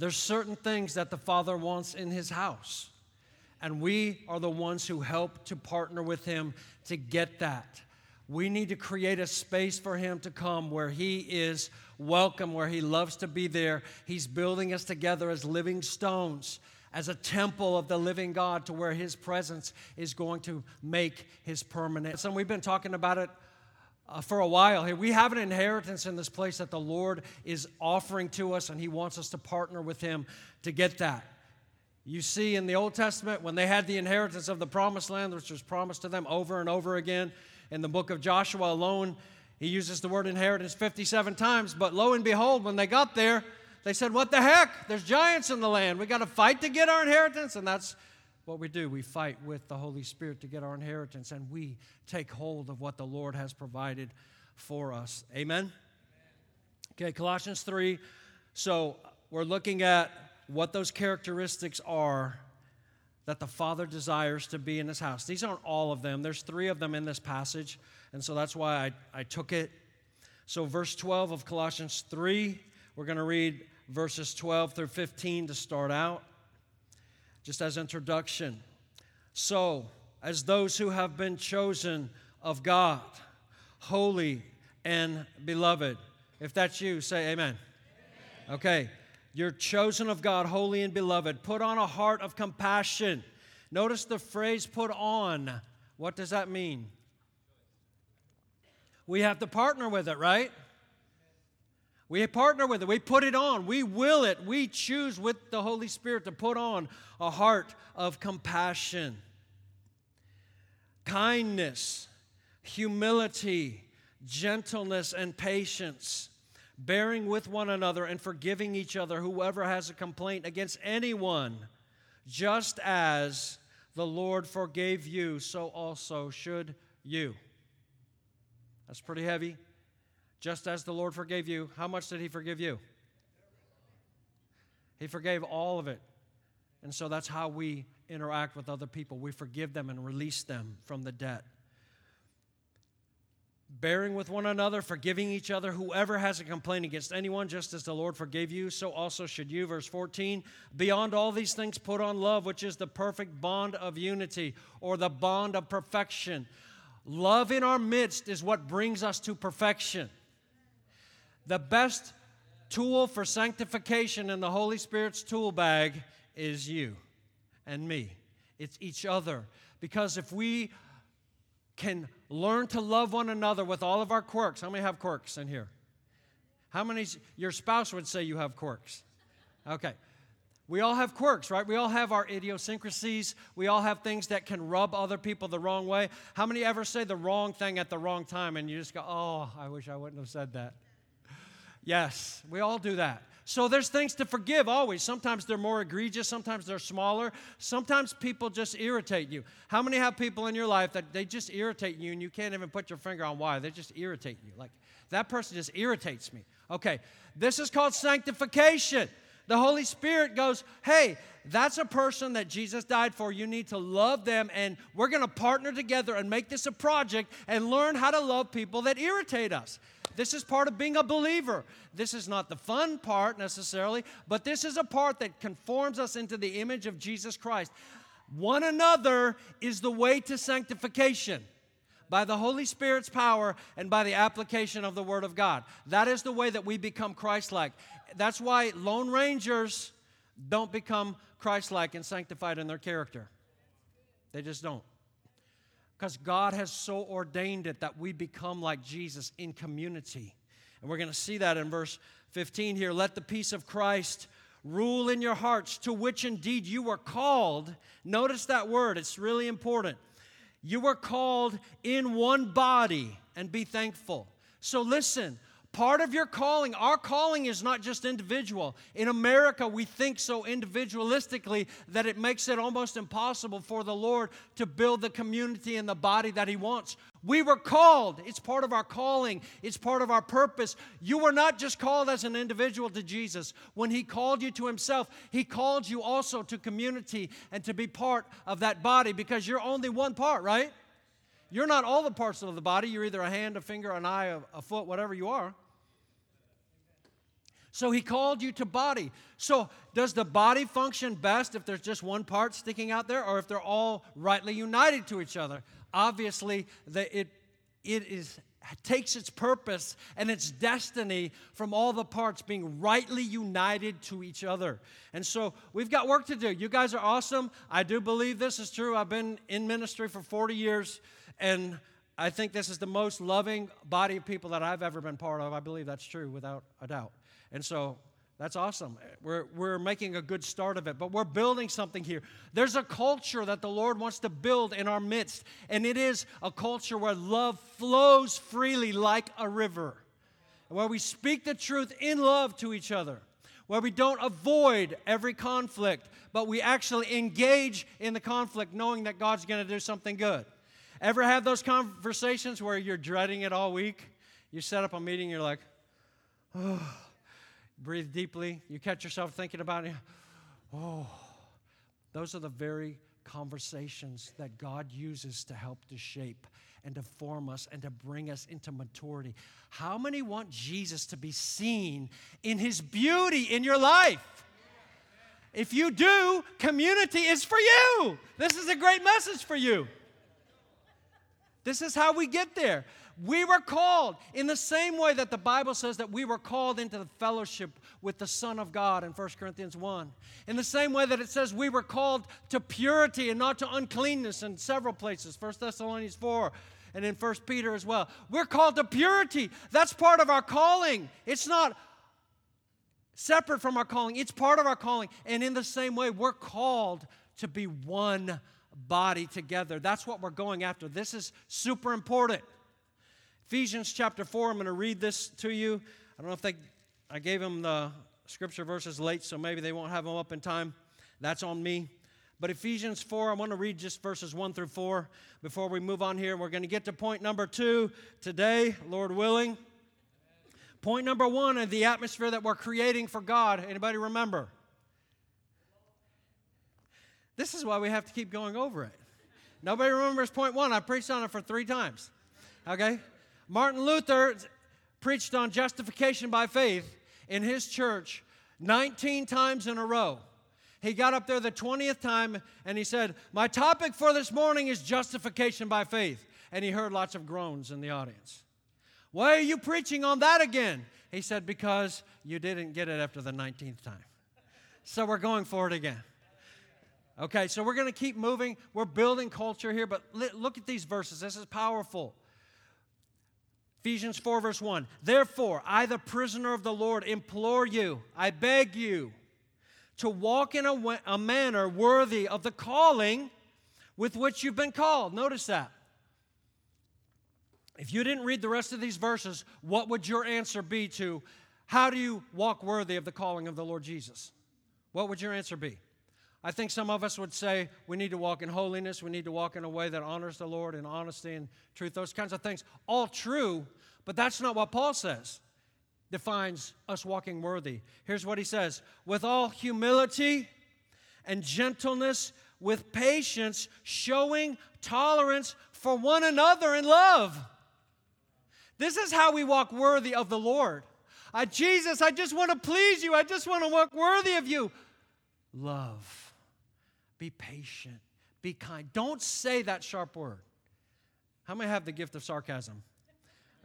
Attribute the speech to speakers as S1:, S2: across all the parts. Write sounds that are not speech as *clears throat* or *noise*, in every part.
S1: There's certain things that the Father wants in His house. And we are the ones who help to partner with Him to get that. We need to create a space for Him to come where He is welcome, where He loves to be there. He's building us together as living stones, as a temple of the living God, to where His presence is going to make His permanent. And we've been talking about it uh, for a while here. We have an inheritance in this place that the Lord is offering to us, and He wants us to partner with Him to get that. You see, in the Old Testament, when they had the inheritance of the promised land, which was promised to them over and over again, in the book of Joshua alone, he uses the word inheritance 57 times. But lo and behold, when they got there, they said, What the heck? There's giants in the land. We got to fight to get our inheritance. And that's what we do. We fight with the Holy Spirit to get our inheritance, and we take hold of what the Lord has provided for us. Amen? Okay, Colossians 3. So we're looking at what those characteristics are that the Father desires to be in his house. These aren't all of them, there's three of them in this passage, and so that's why I, I took it. So, verse 12 of Colossians 3, we're going to read verses 12 through 15 to start out, just as introduction. So, as those who have been chosen of God, holy and beloved. If that's you, say amen. amen. Okay. You're chosen of God, holy and beloved. Put on a heart of compassion. Notice the phrase put on. What does that mean? We have to partner with it, right? We partner with it. We put it on. We will it. We choose with the Holy Spirit to put on a heart of compassion, kindness, humility, gentleness, and patience bearing with one another and forgiving each other, whoever has a complaint against anyone, just as the Lord forgave you, so also should you. That's pretty heavy. Just as the Lord forgave you, how much did He forgive you? He forgave all of it. And so that's how we interact with other people. We forgive them and release them from the debt bearing with one another, forgiving each other. Whoever has a complaint against anyone, just as the Lord forgave you, so also should you. Verse 14 Beyond all these things, put on love, which is the perfect bond of unity or the bond of perfection. Love in our midst is what brings us to perfection. The best tool for sanctification in the Holy Spirit's tool bag is you and me. It's each other. Because if we can learn to love one another with all of our quirks. How many have quirks in here? How many, your spouse would say you have quirks? Okay. We all have quirks, right? We all have our idiosyncrasies. We all have things that can rub other people the wrong way. How many ever say the wrong thing at the wrong time and you just go, oh, I wish I wouldn't have said that? Yes, we all do that. So there's things to forgive always. Sometimes they're more egregious, sometimes they're smaller. Sometimes people just irritate you. How many have people in your life that they just irritate you and you can't even put your finger on why? They just irritate you. Like that person just irritates me. Okay, this is called sanctification. The Holy Spirit goes, hey, that's a person that Jesus died for. You need to love them, and we're going to partner together and make this a project and learn how to love people that irritate us. This is part of being a believer. This is not the fun part necessarily, but this is a part that conforms us into the image of Jesus Christ. One another is the way to sanctification by the Holy Spirit's power and by the application of the Word of God. That is the way that we become Christ like. That's why Lone Rangers don't become Christ like and sanctified in their character. They just don't. Because God has so ordained it that we become like Jesus in community. And we're going to see that in verse 15 here. Let the peace of Christ rule in your hearts, to which indeed you were called. Notice that word, it's really important. You were called in one body, and be thankful. So listen, Part of your calling, our calling is not just individual. In America, we think so individualistically that it makes it almost impossible for the Lord to build the community and the body that He wants. We were called, it's part of our calling, it's part of our purpose. You were not just called as an individual to Jesus. When He called you to Himself, He called you also to community and to be part of that body because you're only one part, right? You're not all the parts of the body. You're either a hand, a finger, an eye, a, a foot, whatever you are. So he called you to body. So does the body function best if there's just one part sticking out there or if they're all rightly united to each other? Obviously, the, it, it is takes its purpose and its destiny from all the parts being rightly united to each other. And so we've got work to do. You guys are awesome. I do believe this is true. I've been in ministry for 40 years, and I think this is the most loving body of people that I've ever been part of. I believe that's true without a doubt. And so that's awesome. We're, we're making a good start of it, but we're building something here. There's a culture that the Lord wants to build in our midst, and it is a culture where love flows freely like a river, where we speak the truth in love to each other, where we don't avoid every conflict, but we actually engage in the conflict knowing that God's going to do something good. Ever have those conversations where you're dreading it all week? You set up a meeting, you're like, oh breathe deeply. You catch yourself thinking about it. Oh, those are the very conversations that God uses to help to shape and to form us and to bring us into maturity. How many want Jesus to be seen in his beauty in your life? If you do, community is for you. This is a great message for you. This is how we get there. We were called in the same way that the Bible says that we were called into the fellowship with the Son of God in 1 Corinthians 1. In the same way that it says we were called to purity and not to uncleanness in several places, 1 Thessalonians 4 and in 1 Peter as well. We're called to purity. That's part of our calling. It's not separate from our calling, it's part of our calling. And in the same way, we're called to be one body together. That's what we're going after. This is super important. Ephesians chapter 4, I'm going to read this to you. I don't know if they, I gave them the scripture verses late, so maybe they won't have them up in time. That's on me. But Ephesians 4, I want to read just verses 1 through 4 before we move on here. We're going to get to point number two today, Lord willing. Point number one is the atmosphere that we're creating for God. Anybody remember? This is why we have to keep going over it. Nobody remembers point one. I preached on it for three times. Okay? Martin Luther preached on justification by faith in his church 19 times in a row. He got up there the 20th time and he said, My topic for this morning is justification by faith. And he heard lots of groans in the audience. Why are you preaching on that again? He said, Because you didn't get it after the 19th time. So we're going for it again. Okay, so we're going to keep moving. We're building culture here, but look at these verses. This is powerful. Ephesians 4, verse 1. Therefore, I, the prisoner of the Lord, implore you, I beg you, to walk in a, a manner worthy of the calling with which you've been called. Notice that. If you didn't read the rest of these verses, what would your answer be to how do you walk worthy of the calling of the Lord Jesus? What would your answer be? I think some of us would say we need to walk in holiness, we need to walk in a way that honors the Lord in honesty and truth, those kinds of things. All true, but that's not what Paul says defines us walking worthy. Here's what he says with all humility and gentleness, with patience, showing tolerance for one another in love. This is how we walk worthy of the Lord. Uh, Jesus, I just want to please you. I just want to walk worthy of you. Love. Be patient. Be kind. Don't say that sharp word. How many have the gift of sarcasm?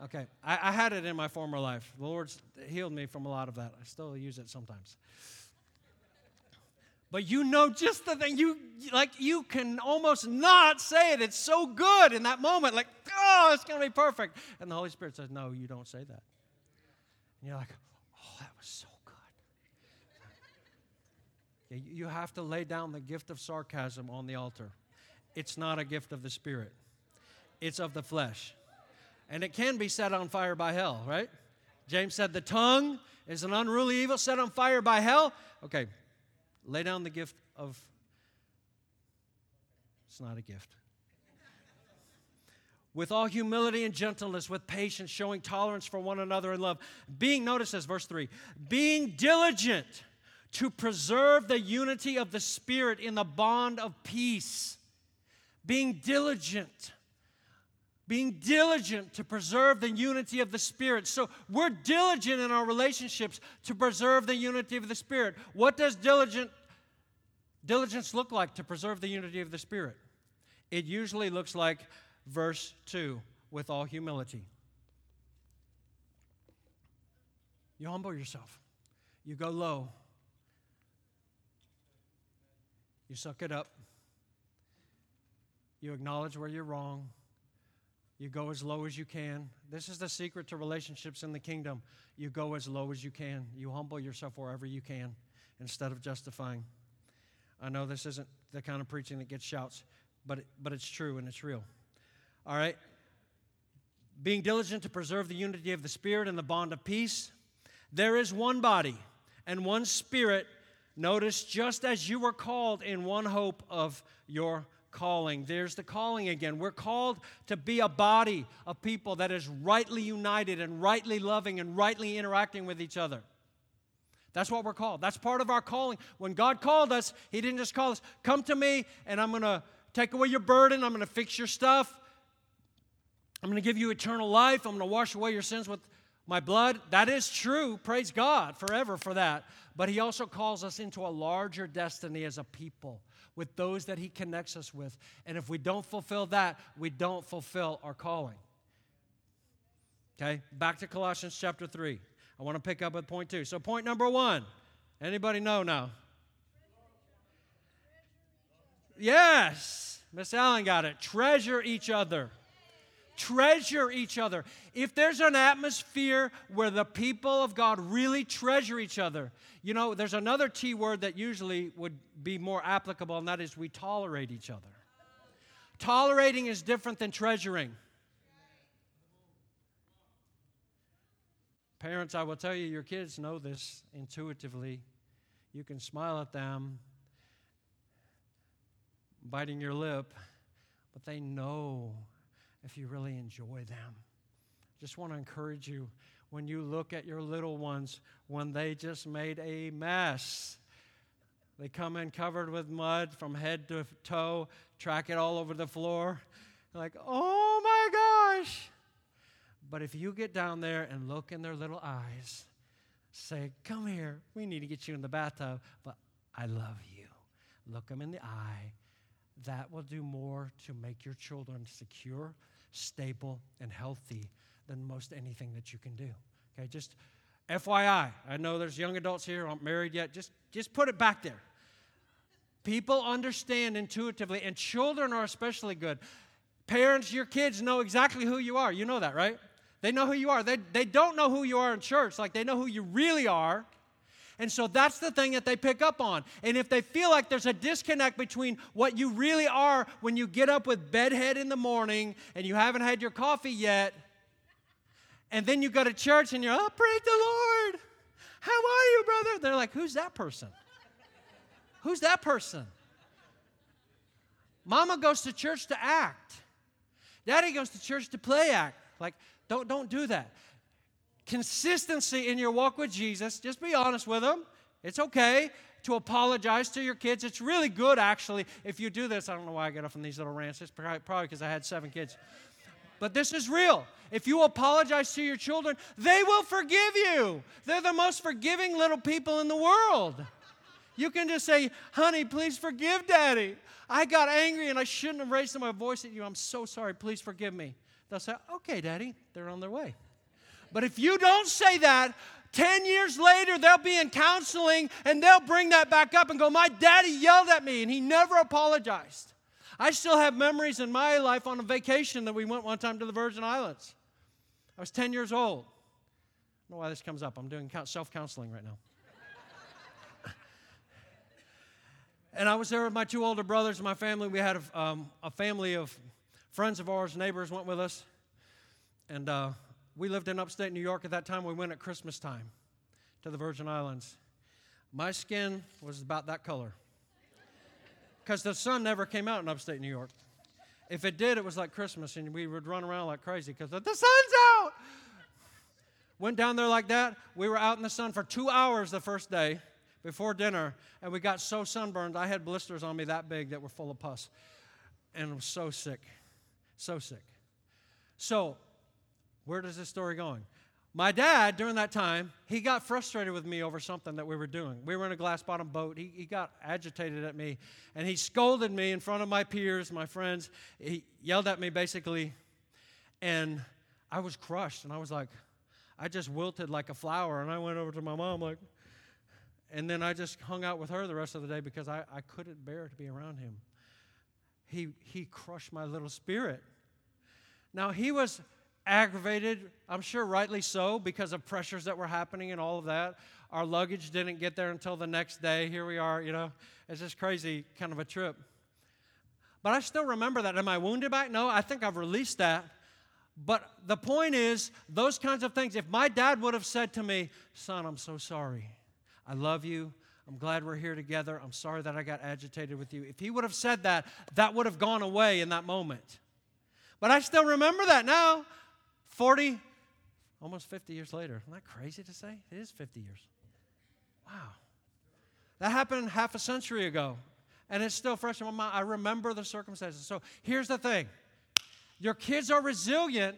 S1: Okay, I, I, had it in my former life. The Lord's healed me from a lot of that. I still use it sometimes. But you know just the thing, you like you can almost not say it. It's so good in that moment, like, oh, it's gonna be perfect. And the Holy Spirit says, No, you don't say that. And you're like, oh, that was so you have to lay down the gift of sarcasm on the altar. It's not a gift of the Spirit, it's of the flesh. And it can be set on fire by hell, right? James said, The tongue is an unruly evil set on fire by hell. Okay, lay down the gift of. It's not a gift. with all humility and gentleness, with patience, showing tolerance for one another in love. Being, notice this, verse 3 being diligent to preserve the unity of the Spirit in the bond of peace, being diligent. being diligent to preserve the unity of the Spirit. So we're diligent in our relationships to preserve the unity of the Spirit. What does diligent diligence look like to preserve the unity of the Spirit? It usually looks like verse 2 with all humility. You humble yourself, you go low, you suck it up, you acknowledge where you're wrong. You go as low as you can. This is the secret to relationships in the kingdom. You go as low as you can. You humble yourself wherever you can instead of justifying. I know this isn't the kind of preaching that gets shouts, but, it, but it's true and it's real. All right? Being diligent to preserve the unity of the Spirit and the bond of peace. There is one body and one Spirit. Notice, just as you were called in one hope of your calling. There's the calling again. We're called to be a body of people that is rightly united and rightly loving and rightly interacting with each other. That's what we're called. That's part of our calling. When God called us, He didn't just call us, come to me and I'm going to take away your burden, I'm going to fix your stuff, I'm going to give you eternal life, I'm going to wash away your sins with my blood. That is true. Praise God forever for that. But He also calls us into a larger destiny as a people with those that He connects us with. And if we don't fulfill that, we don't fulfill our calling. Okay, back to Colossians chapter 3. I want to pick up at point two. So, point number one anybody know now? Yes, Miss Allen got it. Treasure each other. Treasure each other. If there's an atmosphere where the people of God really treasure each other, you know, there's another T word that usually would be more applicable, and that is we tolerate each other. Tolerating is different than treasuring. Parents, I will tell you, your kids know this intuitively. You can smile at them, biting your lip, but they know if you really enjoy them. Just want to encourage you when you look at your little ones when they just made a mess. They come in covered with mud from head to toe, track it all over the floor. like, oh my gosh. But if you get down there and look in their little eyes, say, Come here, we need to get you in the bathtub, but I love you. Look them in the eye. That will do more to make your children secure stable, and healthy than most anything that you can do. Okay, just FYI, I know there's young adults here aren't married yet. Just, just put it back there. People understand intuitively, and children are especially good. Parents, your kids know exactly who you are. You know that, right? They know who you are. They, they don't know who you are in church, like they know who you really are. And so that's the thing that they pick up on. And if they feel like there's a disconnect between what you really are when you get up with bedhead in the morning and you haven't had your coffee yet, and then you go to church and you're, oh, praise the Lord. How are you, brother? They're like, who's that person? Who's that person? Mama goes to church to act. Daddy goes to church to play act. Like, don't, don't do that consistency in your walk with Jesus, just be honest with them. It's okay to apologize to your kids. It's really good, actually, if you do this. I don't know why I get off on these little rants. It's probably because I had seven kids. But this is real. If you apologize to your children, they will forgive you. They're the most forgiving little people in the world. You can just say, honey, please forgive daddy. I got angry and I shouldn't have raised my voice at you. I'm so sorry. Please forgive me. They'll say, okay, daddy. They're on their way. But if you don't say that, 10 years later, they'll be in counseling and they'll bring that back up and go, My daddy yelled at me and he never apologized. I still have memories in my life on a vacation that we went one time to the Virgin Islands. I was 10 years old. I don't know why this comes up. I'm doing self counseling right now. *laughs* and I was there with my two older brothers and my family. We had a, um, a family of friends of ours, neighbors went with us. And uh, we lived in upstate New York at that time. We went at Christmas time to the Virgin Islands. My skin was about that color because the sun never came out in upstate New York. If it did, it was like Christmas, and we would run around like crazy because the sun's out. Went down there like that. We were out in the sun for two hours the first day before dinner, and we got so sunburned. I had blisters on me that big that were full of pus, and I was so sick, so sick. So, where does this story going? My dad, during that time, he got frustrated with me over something that we were doing. We were in a glass bottom boat. He, he got agitated at me and he scolded me in front of my peers, my friends. He yelled at me basically, and I was crushed. And I was like, I just wilted like a flower. And I went over to my mom, like, and then I just hung out with her the rest of the day because I, I couldn't bear to be around him. He, he crushed my little spirit. Now, he was aggravated, I'm sure rightly so, because of pressures that were happening and all of that. Our luggage didn't get there until the next day. Here we are, you know. It's just crazy kind of a trip. But I still remember that. Am I wounded by it? No, I think I've released that. But the point is, those kinds of things, if my dad would have said to me, Son, I'm so sorry. I love you. I'm glad we're here together. I'm sorry that I got agitated with you. If he would have said that, that would have gone away in that moment. But I still remember that now. 40, almost 50 years later. Isn't that crazy to say? It is 50 years. Wow. That happened half a century ago, and it's still fresh in my mind. I remember the circumstances. So here's the thing your kids are resilient,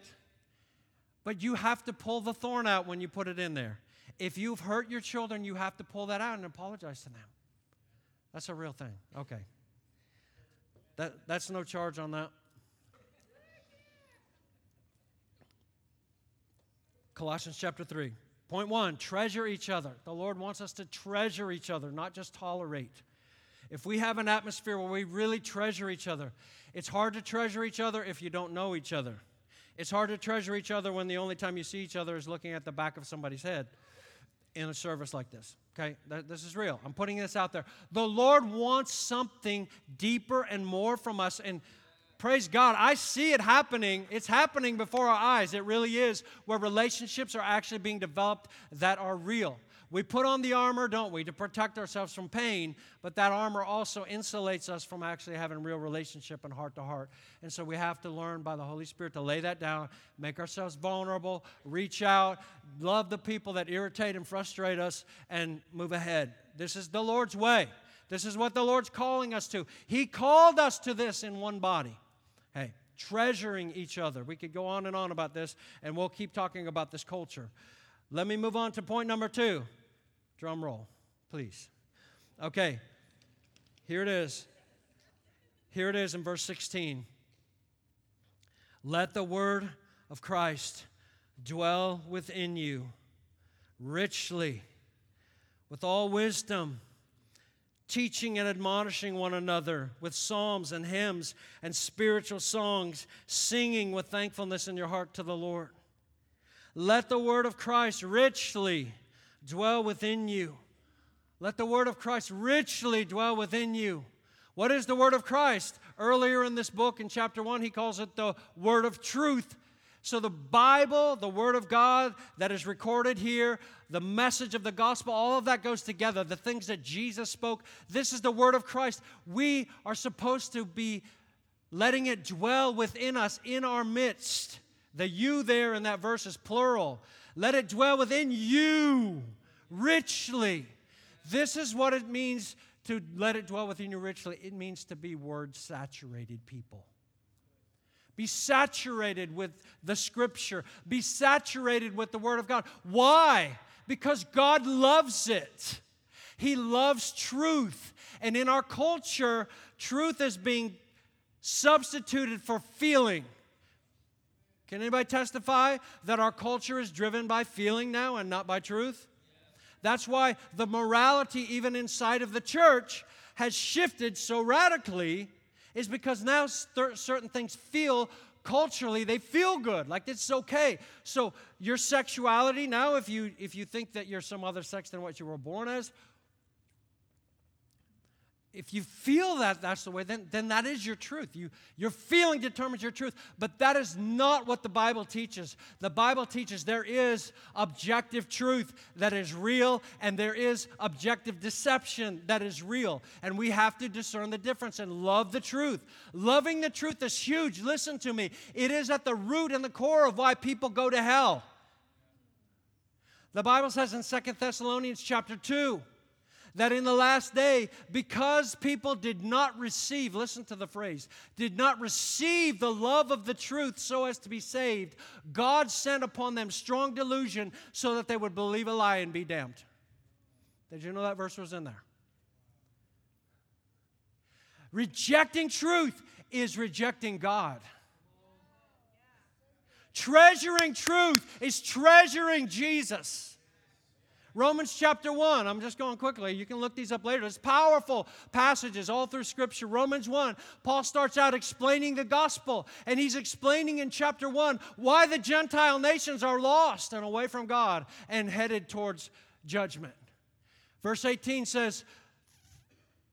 S1: but you have to pull the thorn out when you put it in there. If you've hurt your children, you have to pull that out and apologize to them. That's a real thing. Okay. That, that's no charge on that. Colossians chapter 3. Point one treasure each other. The Lord wants us to treasure each other, not just tolerate. If we have an atmosphere where we really treasure each other, it's hard to treasure each other if you don't know each other. It's hard to treasure each other when the only time you see each other is looking at the back of somebody's head in a service like this. Okay, this is real. I'm putting this out there. The Lord wants something deeper and more from us. And Praise God. I see it happening. It's happening before our eyes. It really is, where relationships are actually being developed that are real. We put on the armor, don't we, to protect ourselves from pain, but that armor also insulates us from actually having real relationship and heart to heart. And so we have to learn by the Holy Spirit to lay that down, make ourselves vulnerable, reach out, love the people that irritate and frustrate us, and move ahead. This is the Lord's way. This is what the Lord's calling us to. He called us to this in one body. Hey, treasuring each other. We could go on and on about this, and we'll keep talking about this culture. Let me move on to point number two. Drum roll, please. Okay, here it is. Here it is in verse 16. Let the word of Christ dwell within you richly with all wisdom teaching and admonishing one another with psalms and hymns and spiritual songs, singing with thankfulness in your heart to the Lord. Let the word of Christ richly dwell within you. Let the word of Christ richly dwell within you. What is the word of Christ? Earlier in this book, in chapter 1, he calls it the word of truth. So, the Bible, the Word of God that is recorded here, the message of the gospel, all of that goes together. The things that Jesus spoke, this is the Word of Christ. We are supposed to be letting it dwell within us, in our midst. The you there in that verse is plural. Let it dwell within you richly. This is what it means to let it dwell within you richly. It means to be word saturated people. Be saturated with the scripture. Be saturated with the word of God. Why? Because God loves it. He loves truth. And in our culture, truth is being substituted for feeling. Can anybody testify that our culture is driven by feeling now and not by truth? That's why the morality, even inside of the church, has shifted so radically is because now certain things feel culturally they feel good like it's okay. So your sexuality now if you if you think that you're some other sex than what you were born as if you feel that that's the way, then, then that is your truth. You, your feeling determines your truth. But that is not what the Bible teaches. The Bible teaches there is objective truth that is real, and there is objective deception that is real. And we have to discern the difference and love the truth. Loving the truth is huge. Listen to me. It is at the root and the core of why people go to hell. The Bible says in Second Thessalonians chapter 2 that in the last day, because people did not receive, listen to the phrase, did not receive the love of the truth so as to be saved, God sent upon them strong delusion so that they would believe a lie and be damned. Did you know that verse was in there? Rejecting truth is rejecting God. Treasuring truth is treasuring Jesus. Romans chapter 1, I'm just going quickly. You can look these up later. It's powerful passages all through Scripture. Romans 1, Paul starts out explaining the gospel, and he's explaining in chapter 1 why the Gentile nations are lost and away from God and headed towards judgment. Verse 18 says,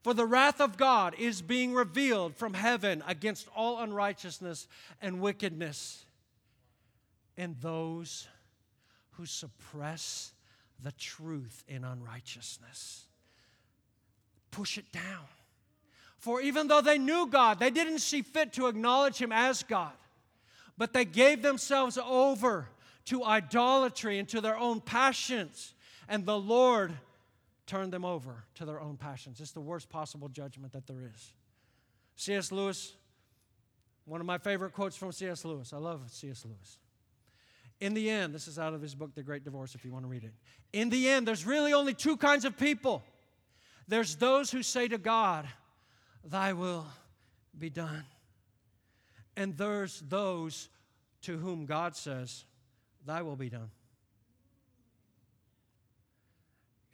S1: For the wrath of God is being revealed from heaven against all unrighteousness and wickedness in those who suppress the truth in unrighteousness. Push it down. For even though they knew God, they didn't see fit to acknowledge Him as God, but they gave themselves over to idolatry and to their own passions, and the Lord turned them over to their own passions. It's the worst possible judgment that there is. C.S. Lewis, one of my favorite quotes from C.S. Lewis. I love C.S. Lewis. In the end, this is out of his book, The Great Divorce, if you want to read it. In the end, there's really only two kinds of people there's those who say to God, Thy will be done. And there's those to whom God says, Thy will be done.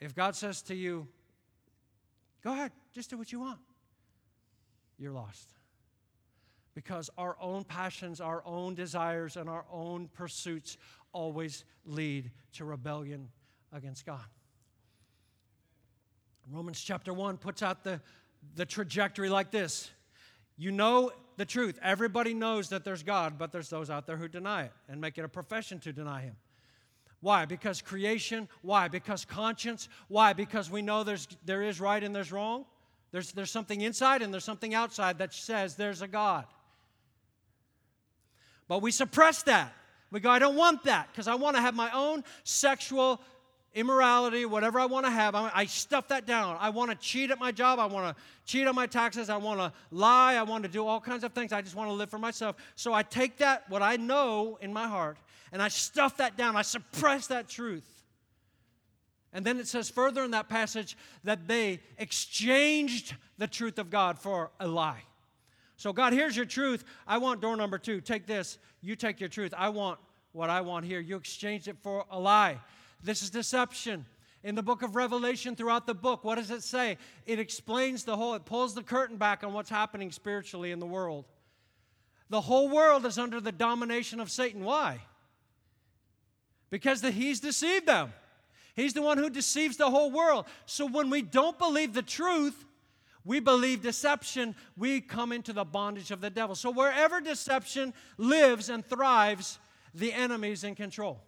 S1: If God says to you, Go ahead, just do what you want, you're lost because our own passions, our own desires, and our own pursuits always lead to rebellion against God. Romans chapter 1 puts out the, the trajectory like this You know the truth. Everybody knows that there's God, but there's those out there who deny it and make it a profession to deny Him. Why? Because creation. Why? Because conscience. Why? Because we know there's, there is right and there's wrong. There's, there's something inside and there's something outside that says there's a God. But we suppress that. We go, I don't want that because I want to have my own sexual immorality, whatever I want to have. I, stuff that down. I want to cheat at my job. I want to cheat on my taxes. I want to lie. I want to do all kinds of things. I just want to live for myself. So I take that, what I know in my heart, and I stuff that down. I suppress that truth. And then it says further in that passage that they exchanged the truth of God for a lie. So, God, here's your truth. I want door number two. Take this. You take your truth. I want what I want here. You exchanged it for a lie. This is deception. In the book of Revelation, throughout the book, what does it say? It explains the whole, it pulls the curtain back on what's happening spiritually in the world. The whole world is under the domination of Satan. Why? Because the, he's deceived them. He's the one who deceives the whole world. So when we don't believe the truth, we believe deception, we come into the bondage of the devil. So wherever deception lives and thrives, the enemy's in control.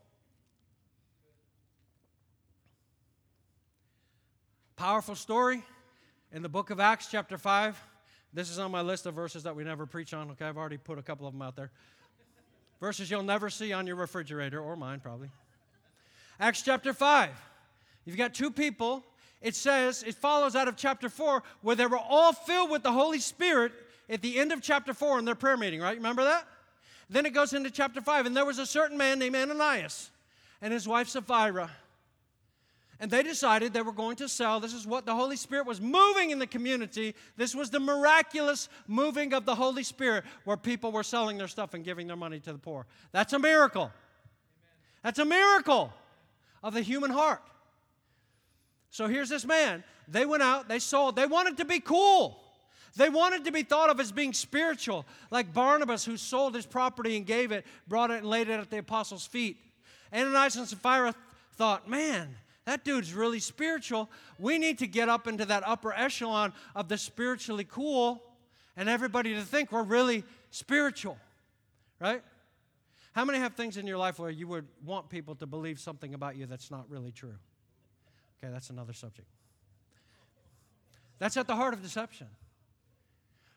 S1: Powerful story in the book of Acts, chapter 5. This is on my list of verses that we never preach on. Okay, I've already put a couple of them out there. Verses you'll never see on your refrigerator, or mine probably. Acts chapter 5. You've got two people it says, it follows out of chapter 4, where they were all filled with the Holy Spirit at the end of chapter 4 in their prayer meeting, right? Remember that? Then it goes into chapter 5, and there was a certain man named Ananias and his wife Sapphira. And they decided they were going to sell. This is what the Holy Spirit was moving in the community. This was the miraculous moving of the Holy Spirit where people were selling their stuff and giving their money to the poor. That's a miracle. That's a miracle of the human heart. So here's this man. They went out, they sold, they wanted to be cool. They wanted to be thought of as being spiritual, like Barnabas, who sold his property and gave it, brought it, and laid it at the apostles' feet. Ananias and Sapphira thought, man, that dude's really spiritual. We need to get up into that upper echelon of the spiritually cool and everybody to think we're really spiritual, right? How many have things in your life where you would want people to believe something about you that's not really true? Okay, that's another subject. That's at the heart of deception.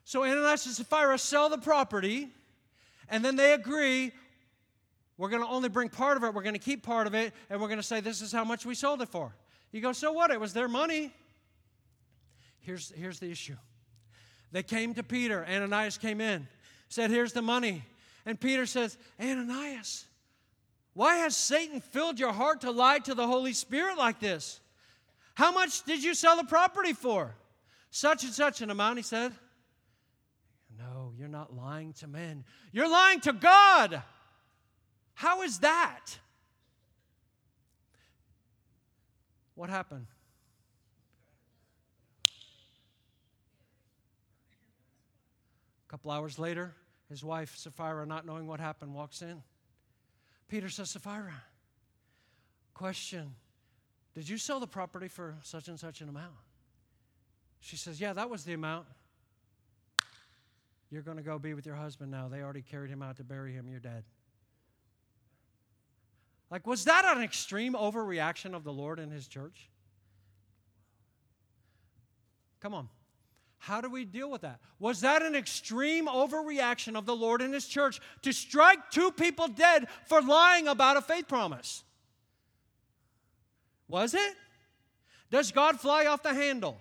S1: So Ananias and Sapphira sell the property, and then they agree we're going to only bring part of it, we're going to keep part of it, and we're going to say this is how much we sold it for. You go, so what? It was their money. Here's, here's the issue. They came to Peter. Ananias came in, said, Here's the money. And Peter says, Ananias, why has Satan filled your heart to lie to the Holy Spirit like this? How much did you sell the property for? Such and such an amount, he said. No, you're not lying to men. You're lying to God. How is that? What happened? A couple hours later, his wife, Sapphira, not knowing what happened, walks in. Peter says, Sapphira, question Did you sell the property for such and such an amount? She says, Yeah, that was the amount. You're going to go be with your husband now. They already carried him out to bury him. You're dead. Like, was that an extreme overreaction of the Lord and his church? Come on. How do we deal with that? Was that an extreme overreaction of the Lord and His church to strike two people dead for lying about a faith promise? Was it? Does God fly off the handle?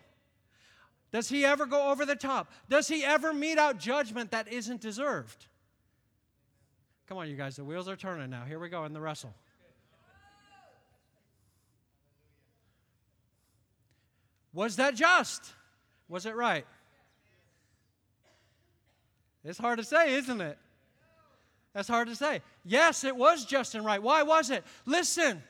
S1: Does He ever go over the top? Does He ever mete out judgment that isn't deserved? Come on, you guys, the wheels are turning now. Here we go in the wrestle. Was that just? Was it right? It's hard to say, isn't it? That's hard to say. Yes, it was just and right. Why was it? Listen,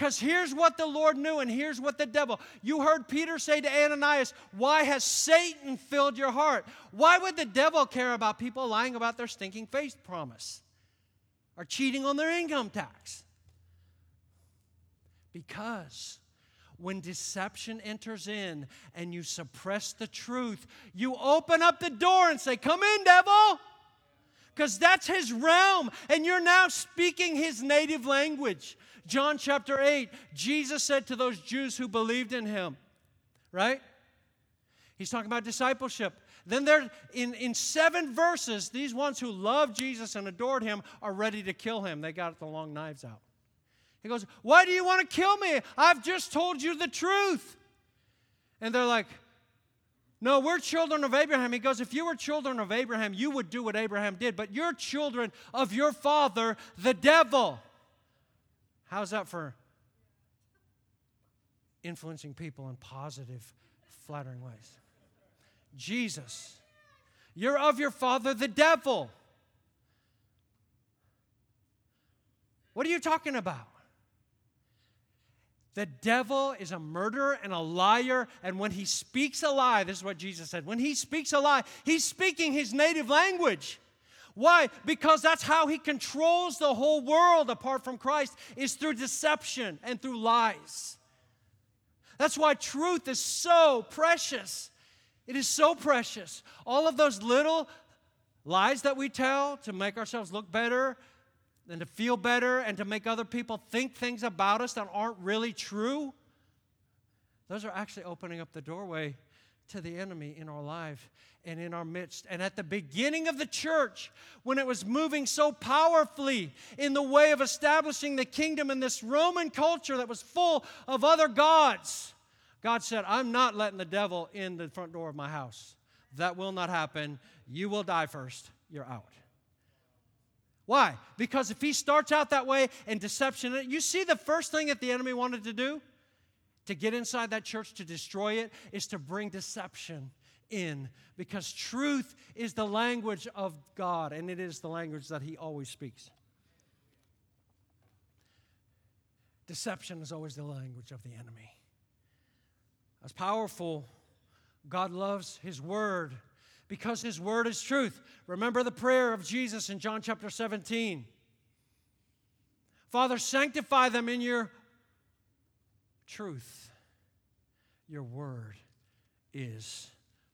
S1: because here's what the Lord knew, and here's what the devil. You heard Peter say to Ananias, Why has Satan filled your heart? Why would the devil care about people lying about their stinking faith promise or cheating on their income tax? Because when deception enters in and you suppress the truth, you open up the door and say, Come in, devil. Because that's his realm, and you're now speaking his native language. John chapter 8, Jesus said to those Jews who believed in him, right? He's talking about discipleship. Then there, in, in seven verses, these ones who loved Jesus and adored him are ready to kill him. They got the long knives out. He goes, Why do you want to kill me? I've just told you the truth. And they're like, No, we're children of Abraham. He goes, If you were children of Abraham, you would do what Abraham did, but you're children of your father, the devil. How's that for influencing people in positive, flattering ways? Jesus, you're of your father, the devil. What are you talking about? The devil is a murderer and a liar. And when he speaks a lie, this is what Jesus said when he speaks a lie, he's speaking his native language. Why? Because that's how he controls the whole world apart from Christ, is through deception and through lies. That's why truth is so precious. It is so precious. All of those little lies that we tell to make ourselves look better, and to feel better and to make other people think things about us that aren't really true, those are actually opening up the doorway to the enemy in our life and in our midst. And at the beginning of the church, when it was moving so powerfully in the way of establishing the kingdom in this Roman culture that was full of other gods, God said, I'm not letting the devil in the front door of my house. That will not happen. You will die first. You're out. Why? Because if he starts out that way and deception, you see the first thing that the enemy wanted to do to get inside that church to destroy it is to bring deception in because truth is the language of God and it is the language that he always speaks. Deception is always the language of the enemy. As powerful, God loves his word because his word is truth. Remember the prayer of Jesus in John chapter 17. Father, sanctify them in your truth. Your word is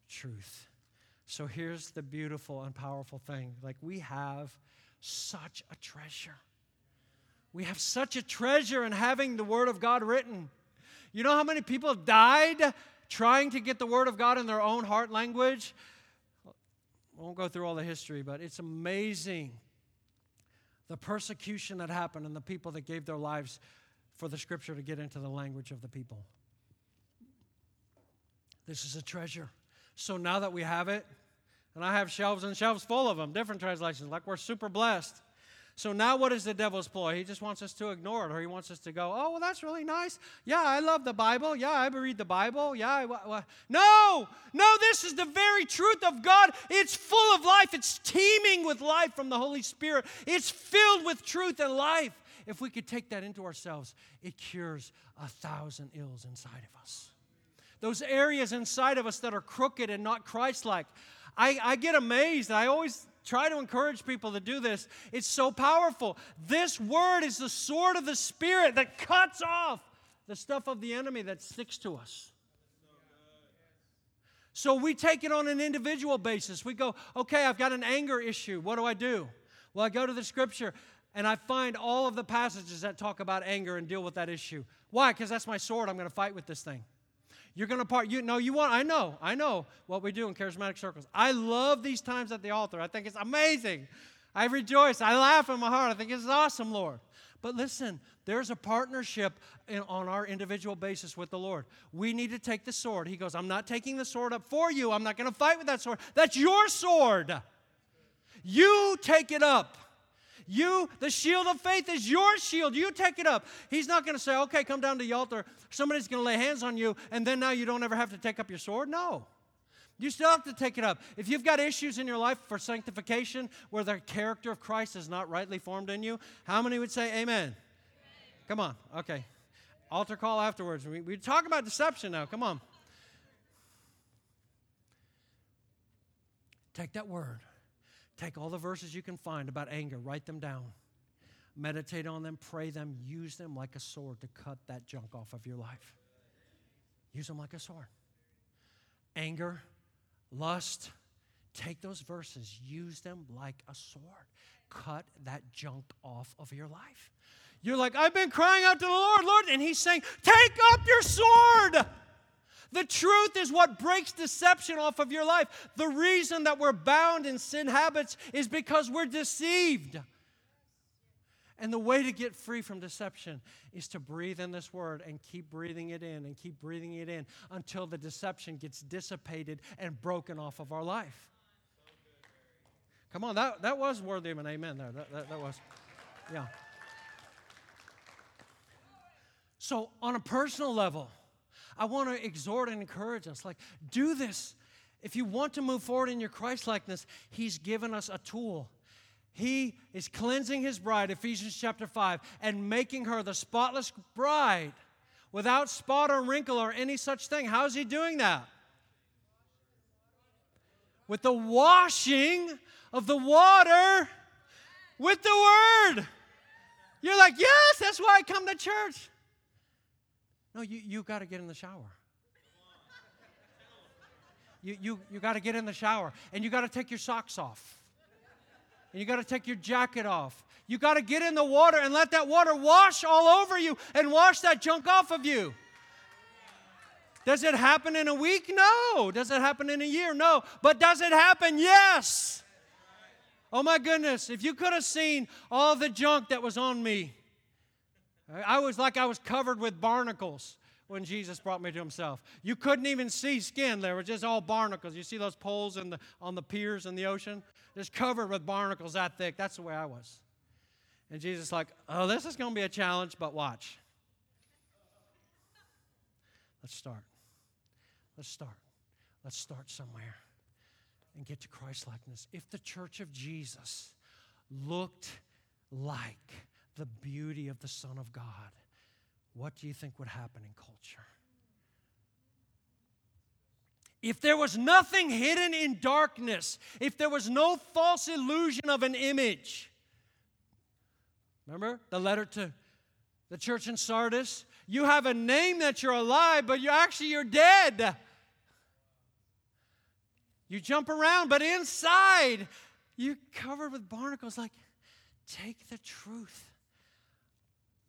S1: truth. So here's the beautiful and powerful thing like, we have such a treasure. We have such a treasure in having the Word of God written. You know how many people died trying to get the Word of God in their own heart language? I won't go through all the history, but it's amazing the persecution that happened and the people that gave their lives for the scripture to get into the language of the people. This is a treasure. So now that we have it, and I have shelves and shelves full of them, different translations, like we're super blessed. So now what is the devil's ploy? He just wants us to ignore it, or he wants us to go, oh, well, that's really nice. Yeah, I love the Bible. Yeah, I read the Bible. Yeah, I, well. no, no, this is the very truth of God. It's full of life, it's teeming with life from the Holy Spirit, it's filled with truth and life. If we could take that into ourselves, it cures a thousand ills inside of us. Those areas inside of us that are crooked and not Christ like. I, I get amazed. I always try to encourage people to do this. It's so powerful. This word is the sword of the Spirit that cuts off the stuff of the enemy that sticks to us. So we take it on an individual basis. We go, okay, I've got an anger issue. What do I do? Well, I go to the scripture and I find all of the passages that talk about anger and deal with that issue. Why? Because that's my sword. I'm going to fight with this thing. You're going to part. You know, you want. I know. I know what we do in charismatic circles. I love these times at the altar. I think it's amazing. I rejoice. I laugh in my heart. I think it's awesome, Lord. But listen, there's a partnership in, on our individual basis with the Lord. We need to take the sword. He goes, I'm not taking the sword up for you. I'm not going to fight with that sword. That's your sword. You take it up. You, the shield of faith is your shield. You take it up. He's not going to say, okay, come down to the altar. Somebody's going to lay hands on you, and then now you don't ever have to take up your sword. No. You still have to take it up. If you've got issues in your life for sanctification where the character of Christ is not rightly formed in you, how many would say amen? amen. Come on. Okay. Altar call afterwards. We, we talk about deception now. Come on. Take that word. Take all the verses you can find about anger, write them down. Meditate on them, pray them, use them like a sword to cut that junk off of your life. Use them like a sword. Anger, lust, take those verses, use them like a sword. Cut that junk off of your life. You're like, I've been crying out to the Lord, Lord, and He's saying, Take up your sword. The truth is what breaks deception off of your life. The reason that we're bound in sin habits is because we're deceived. And the way to get free from deception is to breathe in this word and keep breathing it in and keep breathing it in until the deception gets dissipated and broken off of our life. Come on, that, that was worthy of an amen there. That, that, that was, yeah. So, on a personal level, I want to exhort and encourage us like, do this. If you want to move forward in your Christ likeness, He's given us a tool. He is cleansing His bride, Ephesians chapter 5, and making her the spotless bride without spot or wrinkle or any such thing. How is He doing that? With the washing of the water with the Word. You're like, yes, that's why I come to church. No, you, you got to get in the shower. You, you, you got to get in the shower and you got to take your socks off. And you got to take your jacket off. You got to get in the water and let that water wash all over you and wash that junk off of you. Does it happen in a week? No. Does it happen in a year? No. But does it happen? Yes. Oh my goodness, if you could have seen all the junk that was on me I was like I was covered with barnacles when Jesus brought me to himself. You couldn't even see skin. There were just all barnacles. You see those poles in the, on the piers in the ocean? Just covered with barnacles that thick. That's the way I was. And Jesus like, oh, this is going to be a challenge, but watch. Let's start. Let's start. Let's start somewhere and get to Christ likeness. If the church of Jesus looked like the beauty of the Son of God, what do you think would happen in culture? If there was nothing hidden in darkness, if there was no false illusion of an image, remember the letter to the church in Sardis? You have a name that you're alive, but you're actually you're dead. You jump around, but inside you're covered with barnacles. Like, take the truth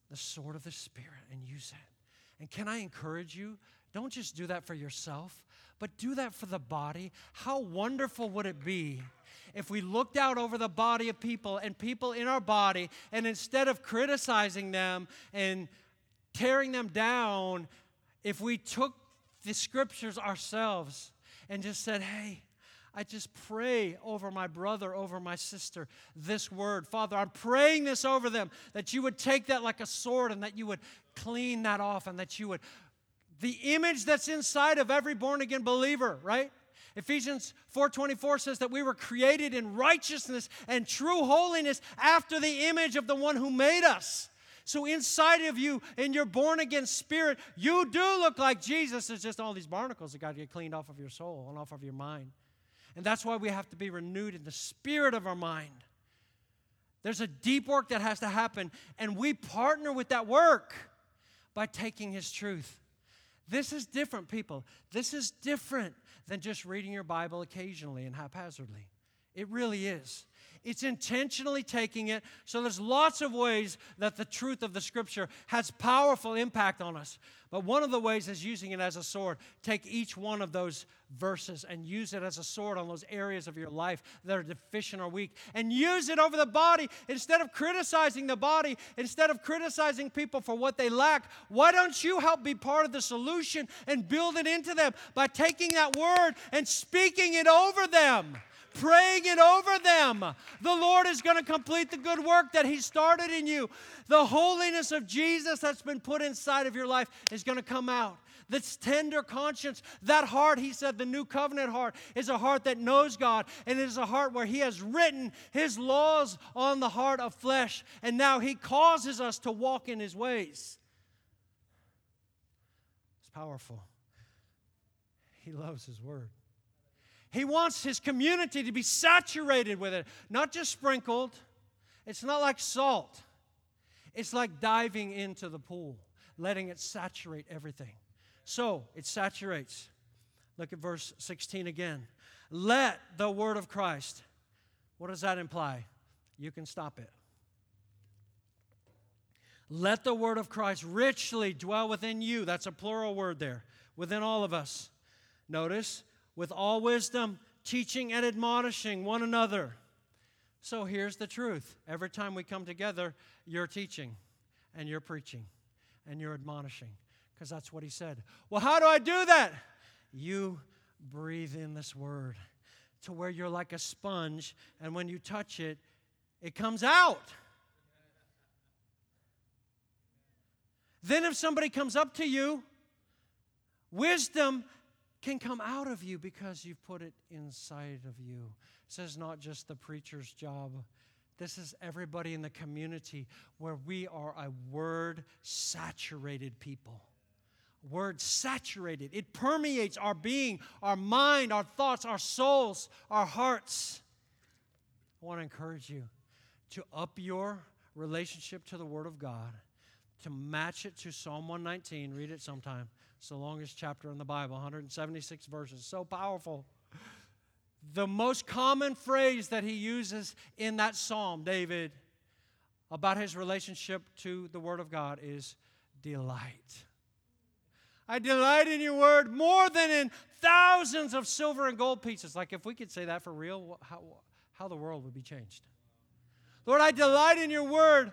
S1: the sword of the Spirit and use it. And can I encourage you? Don't just do that for yourself, but do that for the body. How wonderful would it be if we looked out over the body of people and people in our body, and instead of criticizing them and tearing them down, if we took the scriptures ourselves and just said, hey, I just pray over my brother, over my sister, this word. Father, I'm praying this over them that you would take that like a sword and that you would clean that off and that you would. The image that's inside of every born again believer, right? Ephesians 4:24 says that we were created in righteousness and true holiness after the image of the one who made us. So inside of you, in your born again spirit, you do look like Jesus. It's just all these barnacles that got to get cleaned off of your soul and off of your mind. And that's why we have to be renewed in the spirit of our mind. There's a deep work that has to happen, and we partner with that work by taking His truth. This is different, people. This is different than just reading your Bible occasionally and haphazardly. It really is. It's intentionally taking it. So there's lots of ways that the truth of the scripture has powerful impact on us. But one of the ways is using it as a sword. Take each one of those verses and use it as a sword on those areas of your life that are deficient or weak. And use it over the body instead of criticizing the body, instead of criticizing people for what they lack. Why don't you help be part of the solution and build it into them by taking that word and speaking it over them? Praying it over them. The Lord is going to complete the good work that He started in you. The holiness of Jesus that's been put inside of your life is going to come out. That's tender conscience. That heart, he said, the new covenant heart, is a heart that knows God, and it is a heart where he has written his laws on the heart of flesh, and now he causes us to walk in his ways. It's powerful. He loves his word. He wants his community to be saturated with it, not just sprinkled. It's not like salt, it's like diving into the pool, letting it saturate everything. So it saturates. Look at verse 16 again. Let the word of Christ, what does that imply? You can stop it. Let the word of Christ richly dwell within you. That's a plural word there, within all of us. Notice, with all wisdom, teaching and admonishing one another. So here's the truth every time we come together, you're teaching and you're preaching and you're admonishing because that's what he said. Well, how do I do that? You breathe in this word to where you're like a sponge, and when you touch it, it comes out. Then, if somebody comes up to you, wisdom can come out of you because you've put it inside of you. This is not just the preacher's job. This is everybody in the community where we are a word saturated people. Word saturated. It permeates our being, our mind, our thoughts, our souls, our hearts. I want to encourage you to up your relationship to the Word of God, to match it to Psalm 119. Read it sometime. It's the longest chapter in the Bible, 176 verses. So powerful. The most common phrase that he uses in that psalm, David, about his relationship to the Word of God is delight. I delight in your word more than in thousands of silver and gold pieces. Like if we could say that for real, how, how the world would be changed. Lord, I delight in your word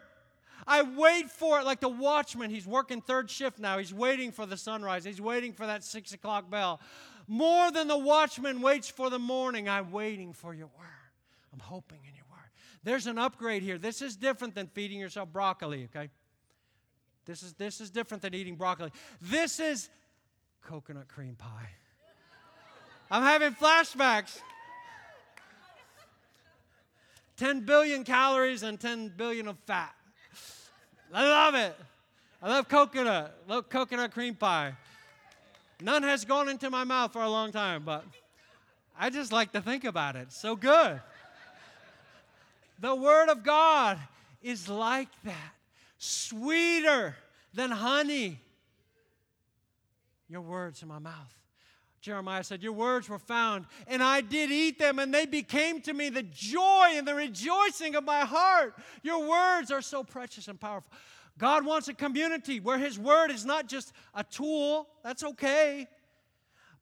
S1: I wait for it like the watchman. He's working third shift now. He's waiting for the sunrise. He's waiting for that six o'clock bell. More than the watchman waits for the morning, I'm waiting for your word. I'm hoping in your word. There's an upgrade here. This is different than feeding yourself broccoli, okay? This is, this is different than eating broccoli. This is coconut cream pie. I'm having flashbacks. 10 billion calories and 10 billion of fat. I love it. I love coconut. love coconut cream pie. None has gone into my mouth for a long time, but I just like to think about it. So good. The Word of God is like that, sweeter than honey. Your words in my mouth. Jeremiah said, Your words were found, and I did eat them, and they became to me the joy and the rejoicing of my heart. Your words are so precious and powerful. God wants a community where His word is not just a tool, that's okay,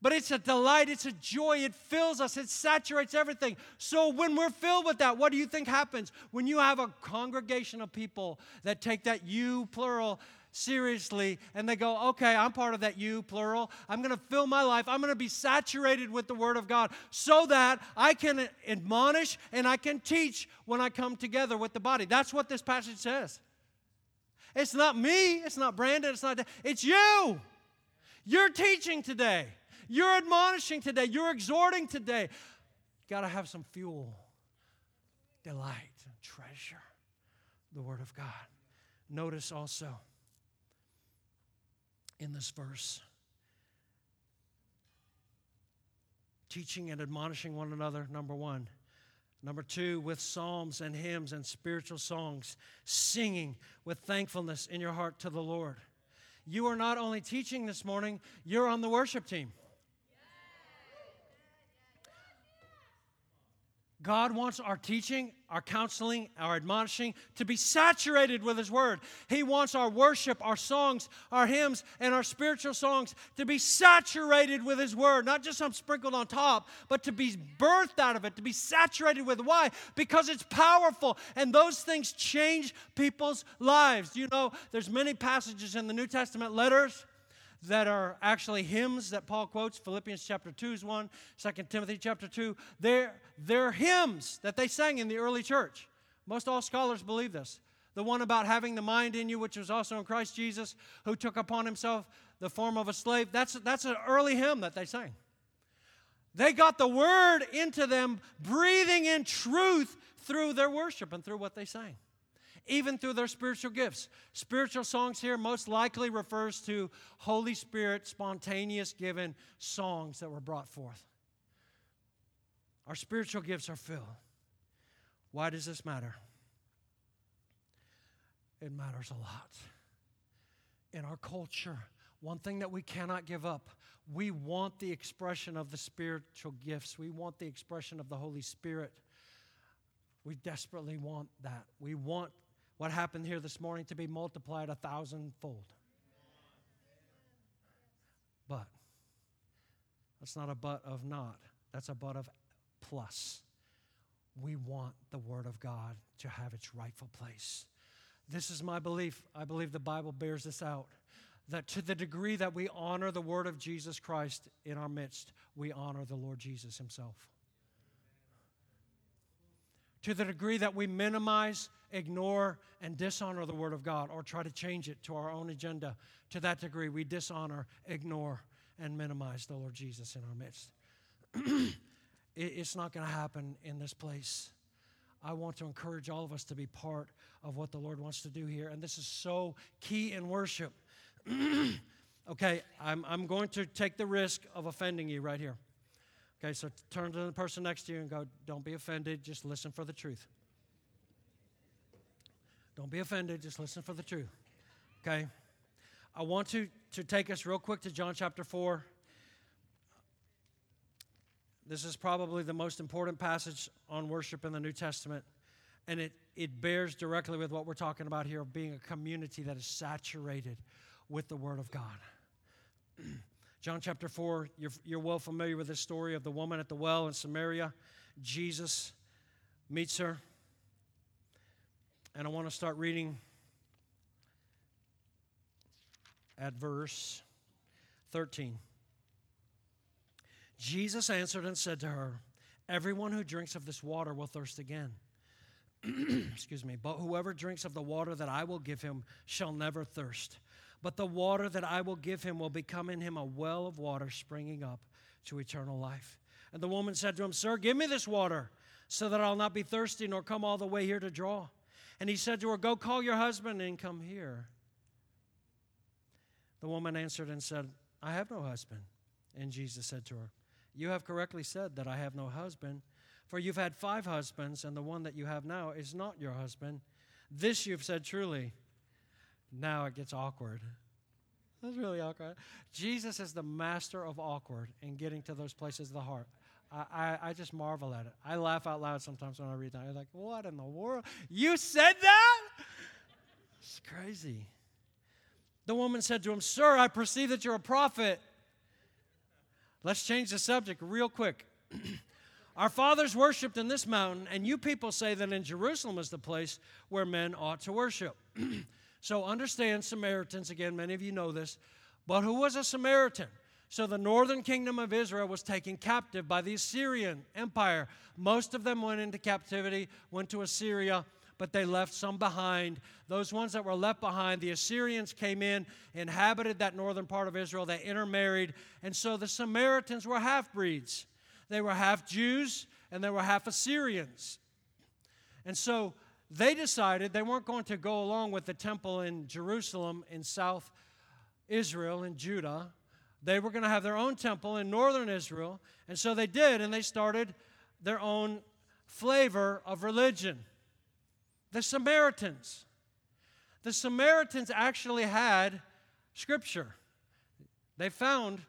S1: but it's a delight, it's a joy, it fills us, it saturates everything. So when we're filled with that, what do you think happens? When you have a congregation of people that take that you, plural, seriously and they go, okay, I'm part of that you, plural. I'm going to fill my life. I'm going to be saturated with the Word of God so that I can admonish and I can teach when I come together with the body. That's what this passage says. It's not me, it's not Brandon, it's not, it's you. You're teaching today. You're admonishing today. You're exhorting today. You got to have some fuel, delight, treasure the Word of God. Notice also in this verse teaching and admonishing one another, number one. Number two, with psalms and hymns and spiritual songs, singing with thankfulness in your heart to the Lord. You are not only teaching this morning, you're on the worship team. God wants our teaching, our counseling, our admonishing to be saturated with His Word. He wants our worship, our songs, our hymns, and our spiritual songs to be saturated with His Word, not just some sprinkled on top, but to be birthed out of it, to be saturated with. Why? Because it's powerful, and those things change people's lives. You know, there's many passages in the New Testament letters that are actually hymns that Paul quotes. Philippians chapter 2 is one, 2 Timothy chapter 2. They're, they're hymns that they sang in the early church. Most all scholars believe this. The one about having the mind in you, which was also in Christ Jesus, who took upon himself the form of a slave. That's, that's an early hymn that they sang. They got the word into them, breathing in truth through their worship and through what they sang even through their spiritual gifts. Spiritual songs here most likely refers to Holy Spirit spontaneous given songs that were brought forth. Our spiritual gifts are filled. Why does this matter? It matters a lot. In our culture, one thing that we cannot give up we want the expression of the spiritual gifts, we want the expression of the Holy Spirit. We desperately want that. We want what happened here this morning to be multiplied a thousandfold. But that's not a but of not, that's a but of plus. We want the Word of God to have its rightful place. This is my belief. I believe the Bible bears this out. That to the degree that we honor the Word of Jesus Christ in our midst, we honor the Lord Jesus Himself. To the degree that we minimize ignore and dishonor the Word of God or try to change it to our own agenda. To that degree, we dishonor, ignore, and minimize the Lord Jesus in our midst. *clears throat* it's not going to happen in this place. I want to encourage all of us to be part of what the Lord wants to do here. And this is so key in worship. *clears throat* okay, I'm, I'm going to take the risk of offending you right here. Okay, so turn to the person next to you and go, Don't be offended, just listen for the truth. Don't be offended, just listen for the truth. Okay? I want to, to take us real quick to John chapter 4. This is probably the most important passage on worship in the New Testament, and it, it bears directly with what we're talking about here of being a community that is saturated with the Word of God. *clears throat* John chapter 4, you're, you're well familiar with the story of the woman at the well in Samaria. Jesus meets her. And I want to start reading at verse 13. Jesus answered and said to her, Everyone who drinks of this water will thirst again. *clears throat* Excuse me. But whoever drinks of the water that I will give him shall never thirst. But the water that I will give him will become in him a well of water springing up to eternal life. And the woman said to him, Sir, give me this water so that I'll not be thirsty nor come all the way here to draw. And he said to her, Go call your husband and come here. The woman answered and said, I have no husband. And Jesus said to her, You have correctly said that I have no husband, for you've had five husbands, and the one that you have now is not your husband. This you've said truly. Now it gets awkward. That's really awkward. Jesus is the master of awkward in getting to those places of the heart. I, I, just marvel at it. I laugh out loud sometimes when I read that. I'm like, what in the world? You said that? It's crazy. The woman said to him, Sir, I perceive that you're a prophet. Let's change the subject real quick. *clears throat* Our fathers worshiped in this mountain, and you people say that in Jerusalem is the place where men ought to worship. *clears throat* So understand Samaritans, again, many of you know this, but who was a Samaritan? So the northern kingdom of Israel was taken captive by the Assyrian Empire. Most of them went into captivity, went to Assyria, but they left some behind. Those ones that were left behind, the Assyrians came in, inhabited that northern part of Israel, they intermarried, and so the Samaritans were half breeds. They were half Jews and they were half Assyrians. And so they decided they weren't going to go along with the temple in Jerusalem in South Israel in Judah. They were going to have their own temple in northern Israel. And so they did, and they started their own flavor of religion. The Samaritans. The Samaritans actually had scripture. They found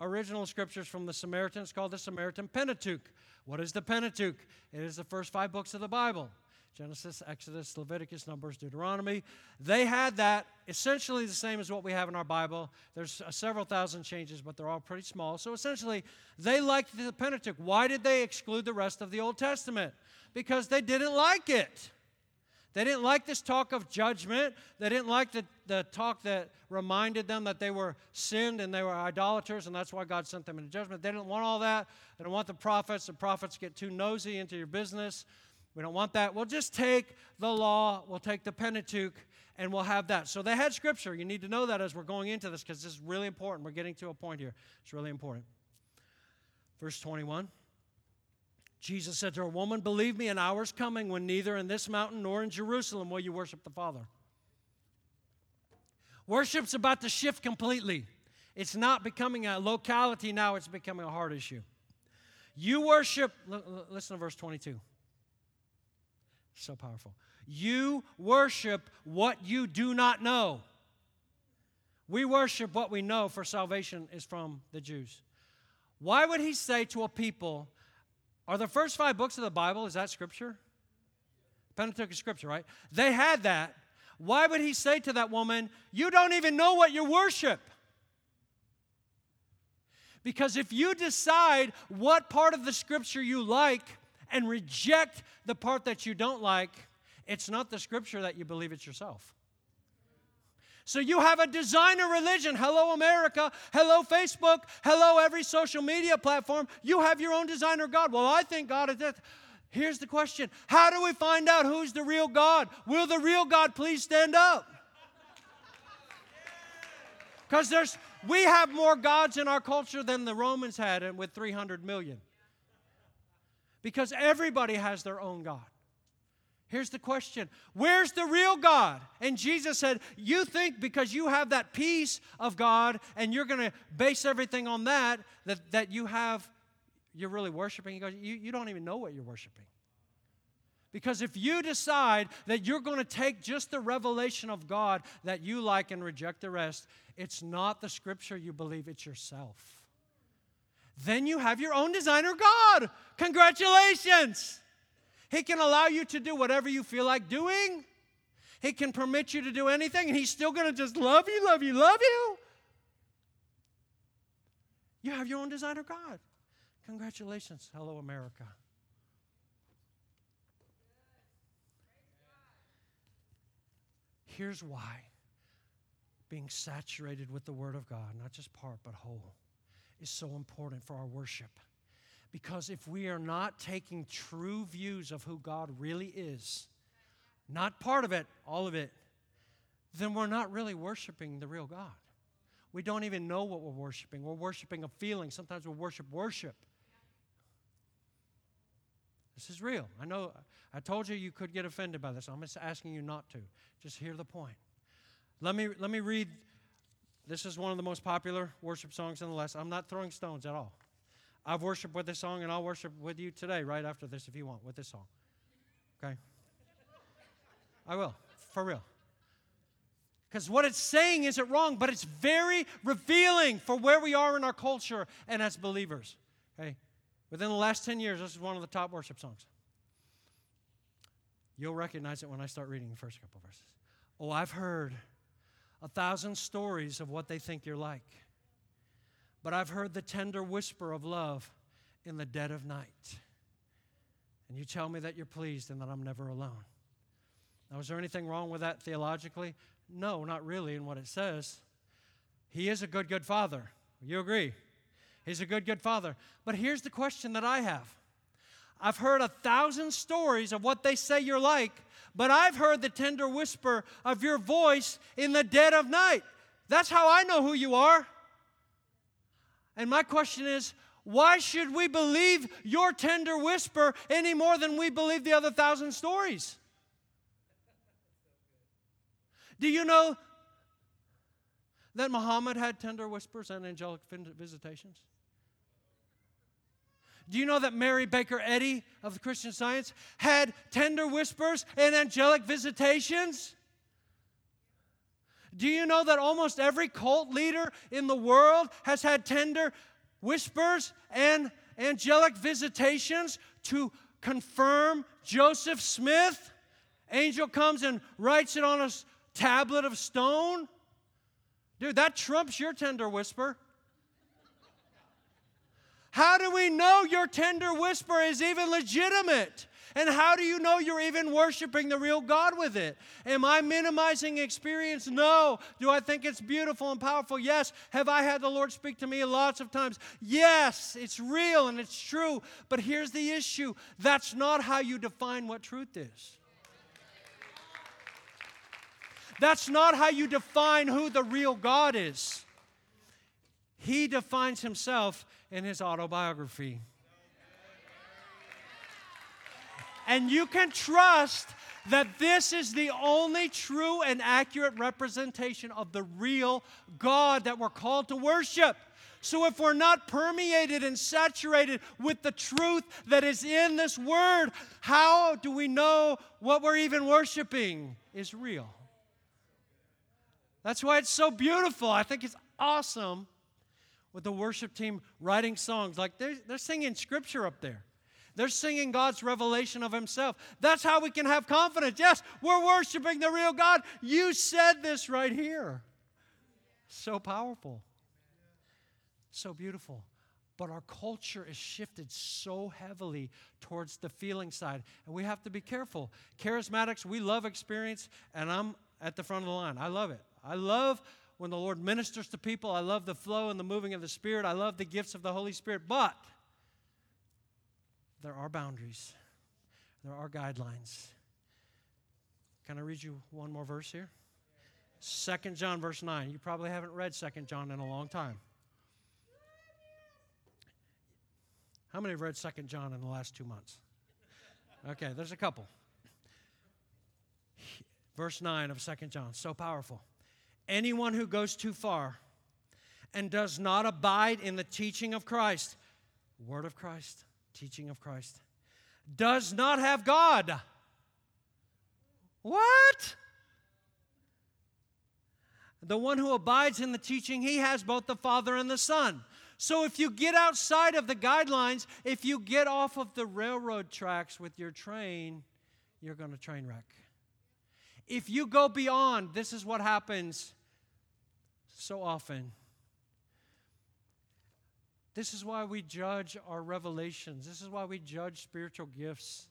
S1: original scriptures from the Samaritans called the Samaritan Pentateuch. What is the Pentateuch? It is the first five books of the Bible. Genesis, Exodus, Leviticus, Numbers, Deuteronomy. They had that essentially the same as what we have in our Bible. There's uh, several thousand changes, but they're all pretty small. So essentially, they liked the Pentateuch. Why did they exclude the rest of the Old Testament? Because they didn't like it. They didn't like this talk of judgment. They didn't like the, the talk that reminded them that they were sinned and they were idolaters, and that's why God sent them into judgment. They didn't want all that. They don't want the prophets. The prophets get too nosy into your business. We don't want that. We'll just take the law, we'll take the Pentateuch, and we'll have that. So they had scripture. You need to know that as we're going into this because this is really important. We're getting to a point here. It's really important. Verse 21. Jesus said to her, Woman, believe me, an hour's coming when neither in this mountain nor in Jerusalem will you worship the Father. Worship's about to shift completely. It's not becoming a locality now, it's becoming a heart issue. You worship, listen to verse 22. So powerful. You worship what you do not know. We worship what we know, for salvation is from the Jews. Why would he say to a people, are the first five books of the Bible, is that scripture? Pentateuch is scripture, right? They had that. Why would he say to that woman, You don't even know what you worship? Because if you decide what part of the scripture you like, and reject the part that you don't like, it's not the scripture that you believe, it's yourself. So you have a designer religion. Hello, America. Hello, Facebook. Hello, every social media platform. You have your own designer God. Well, I think God is. Here's the question How do we find out who's the real God? Will the real God please stand up? Because there's we have more gods in our culture than the Romans had with 300 million because everybody has their own God. Here's the question Where's the real God? And Jesus said, You think because you have that piece of God and you're going to base everything on that, that, that you have, you're really worshiping. He goes, you, you don't even know what you're worshiping. Because if you decide that you're going to take just the revelation of God that you like and reject the rest, it's not the scripture you believe, it's yourself then you have your own designer God. Congratulations. He can allow you to do whatever you feel like doing. He can permit you to do anything, and He's still going to just love you, love you, love you. You have your own designer God. Congratulations. Hello, America. Here's why being saturated with the Word of God, not just part, but whole is so important for our worship. Because if we are not taking true views of who God really is, not part of it, all of it, then we're not really worshiping the real God. We don't even know what we're worshiping. We're worshiping a feeling. Sometimes we worship worship. This is real. I know I told you you could get offended by this. I'm just asking you not to. Just hear the point. Let me, let me read this is one of the most popular worship songs in the list. I'm not throwing stones at all. I've worshiped with this song, and I'll worship with you today, right after this, if you want, with this song. Okay? I will, for real. Because what it's saying isn't wrong, but it's very revealing for where we are in our culture and as believers. Okay? Within the last 10 years, this is one of the top worship songs. You'll recognize it when I start reading the first couple verses. Oh, I've heard a thousand stories of what they think you're like. But I've heard the tender whisper of love in the dead of night. And you tell me that you're pleased and that I'm never alone. Now, is there anything wrong with that theologically? No, not really in what it says. He is a good, good father. You agree? He's a good, good father. But here's the question that I have I've heard a thousand stories of what they say you're like, but I've heard the tender whisper of your voice in the dead of night. That's how I know who you are. And my question is, why should we believe your tender whisper any more than we believe the other thousand stories? Do you know that Muhammad had tender whispers and angelic visitations? Do you know that Mary Baker Eddy of the Christian Science had tender whispers and angelic visitations? Do you know that almost every cult leader in the world has had tender whispers and angelic visitations to confirm Joseph Smith? Angel comes and writes it on a tablet of stone. Dude, that trumps your tender whisper. How do we know your tender whisper is even legitimate? And how do you know you're even worshiping the real God with it? Am I minimizing experience? No. Do I think it's beautiful and powerful? Yes. Have I had the Lord speak to me lots of times? Yes. It's real and it's true. But here's the issue that's not how you define what truth is. That's not how you define who the real God is. He defines himself in his autobiography. And you can trust that this is the only true and accurate representation of the real God that we're called to worship. So, if we're not permeated and saturated with the truth that is in this word, how do we know what we're even worshiping is real? That's why it's so beautiful. I think it's awesome with the worship team writing songs. Like they're, they're singing scripture up there. They're singing God's revelation of Himself. That's how we can have confidence. Yes, we're worshiping the real God. You said this right here. So powerful. So beautiful. But our culture is shifted so heavily towards the feeling side. And we have to be careful. Charismatics, we love experience, and I'm at the front of the line. I love it. I love when the Lord ministers to people. I love the flow and the moving of the Spirit. I love the gifts of the Holy Spirit. But there are boundaries, there are guidelines. Can I read you one more verse here? Second John, verse 9. You probably haven't read Second John in a long time. How many have read Second John in the last two months? Okay, there's a couple. Verse 9 of Second John, so powerful. Anyone who goes too far and does not abide in the teaching of Christ, word of Christ, teaching of Christ, does not have God. What? The one who abides in the teaching, he has both the Father and the Son. So if you get outside of the guidelines, if you get off of the railroad tracks with your train, you're going to train wreck. If you go beyond, this is what happens so often. This is why we judge our revelations. This is why we judge spiritual gifts.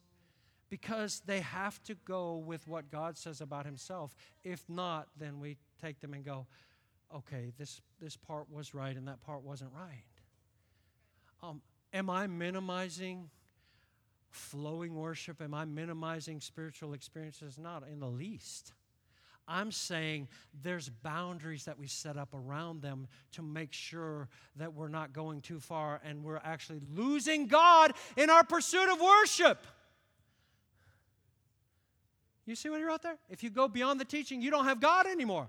S1: Because they have to go with what God says about Himself. If not, then we take them and go, okay, this, this part was right and that part wasn't right. Um, am I minimizing flowing worship? Am I minimizing spiritual experiences? Not in the least. I'm saying there's boundaries that we set up around them to make sure that we're not going too far and we're actually losing God in our pursuit of worship. You see what he wrote there? If you go beyond the teaching, you don't have God anymore.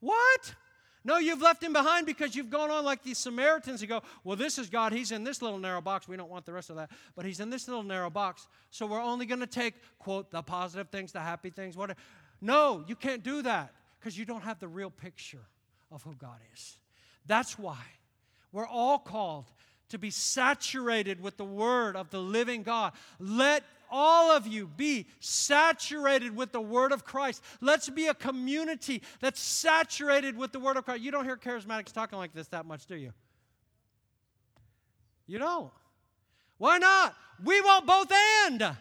S1: What? No, you've left him behind because you've gone on like these Samaritans who go, Well, this is God. He's in this little narrow box. We don't want the rest of that. But he's in this little narrow box. So we're only going to take, quote, the positive things, the happy things, whatever. No, you can't do that because you don't have the real picture of who God is. That's why we're all called to be saturated with the word of the living God. Let all of you be saturated with the word of Christ. Let's be a community that's saturated with the word of Christ. You don't hear charismatics talking like this that much, do you? You don't. Why not? We want both and.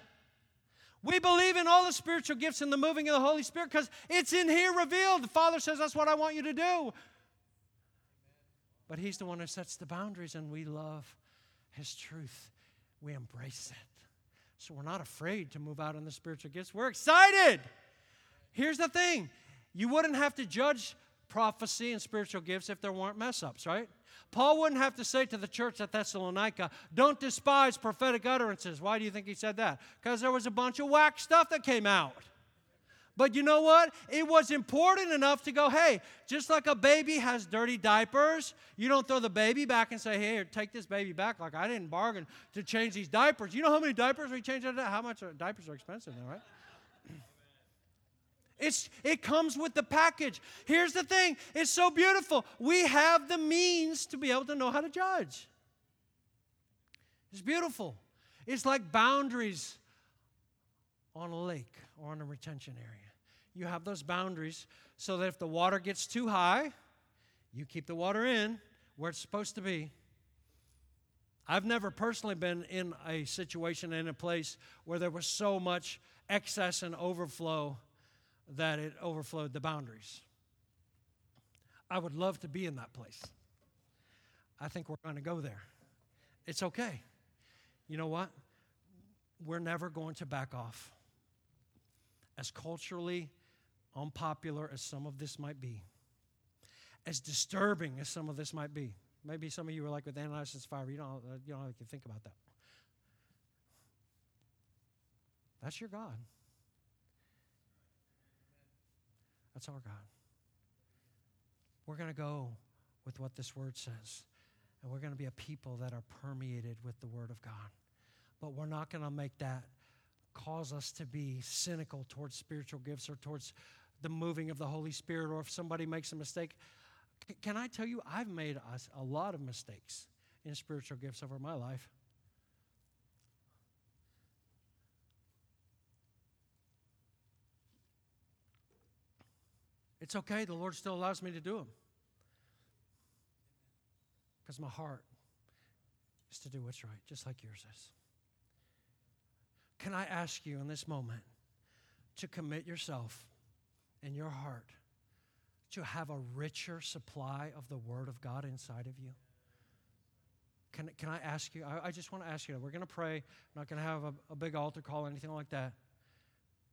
S1: We believe in all the spiritual gifts and the moving of the Holy Spirit because it's in here revealed. The Father says, That's what I want you to do. But He's the one who sets the boundaries, and we love His truth. We embrace it. So we're not afraid to move out in the spiritual gifts. We're excited. Here's the thing you wouldn't have to judge prophecy and spiritual gifts if there weren't mess ups, right? Paul wouldn't have to say to the church at Thessalonica, don't despise prophetic utterances. Why do you think he said that? Because there was a bunch of whack stuff that came out. But you know what? It was important enough to go, hey, just like a baby has dirty diapers, you don't throw the baby back and say, hey, take this baby back. Like I didn't bargain to change these diapers. You know how many diapers we changed? How much diapers are expensive now, right? It's, it comes with the package. Here's the thing it's so beautiful. We have the means to be able to know how to judge. It's beautiful. It's like boundaries on a lake or on a retention area. You have those boundaries so that if the water gets too high, you keep the water in where it's supposed to be. I've never personally been in a situation in a place where there was so much excess and overflow that it overflowed the boundaries. I would love to be in that place. I think we're going to go there. It's okay. You know what? We're never going to back off. As culturally unpopular as some of this might be, as disturbing as some of this might be, maybe some of you are like with Ananias and Sapphira, you don't, uh, you don't like to think about that. That's your God. That's our God. We're going to go with what this word says, and we're going to be a people that are permeated with the word of God. But we're not going to make that cause us to be cynical towards spiritual gifts or towards the moving of the Holy Spirit, or if somebody makes a mistake. can I tell you, I've made a, a lot of mistakes in spiritual gifts over my life. It's okay. The Lord still allows me to do them. Because my heart is to do what's right, just like yours is. Can I ask you in this moment to commit yourself and your heart to have a richer supply of the Word of God inside of you? Can, can I ask you? I, I just want to ask you. We're going to pray. I'm not going to have a, a big altar call or anything like that.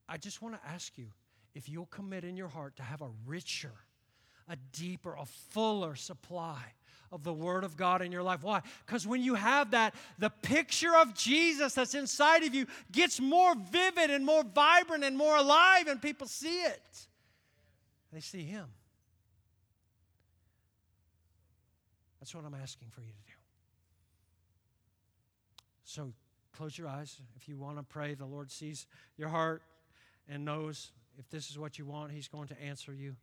S1: I just want to ask you if you'll commit in your heart to have a richer, a deeper, a fuller supply of the Word of God in your life. Why? Because when you have that, the picture of Jesus that's inside of you gets more vivid and more vibrant and more alive, and people see it. They see Him. That's what I'm asking for you to do. So close your eyes. If you want to pray, the Lord sees your heart and knows if this is what you want, He's going to answer you.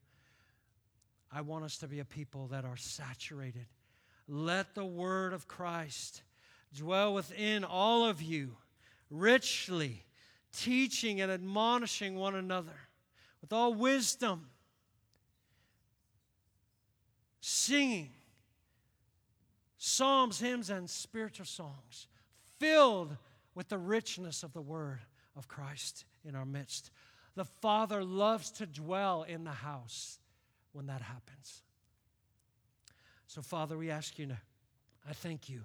S1: I want us to be a people that are saturated. Let the word of Christ dwell within all of you richly, teaching and admonishing one another with all wisdom, singing psalms, hymns, and spiritual songs, filled with the richness of the word of Christ in our midst. The Father loves to dwell in the house when that happens. So, Father, we ask you to, I thank you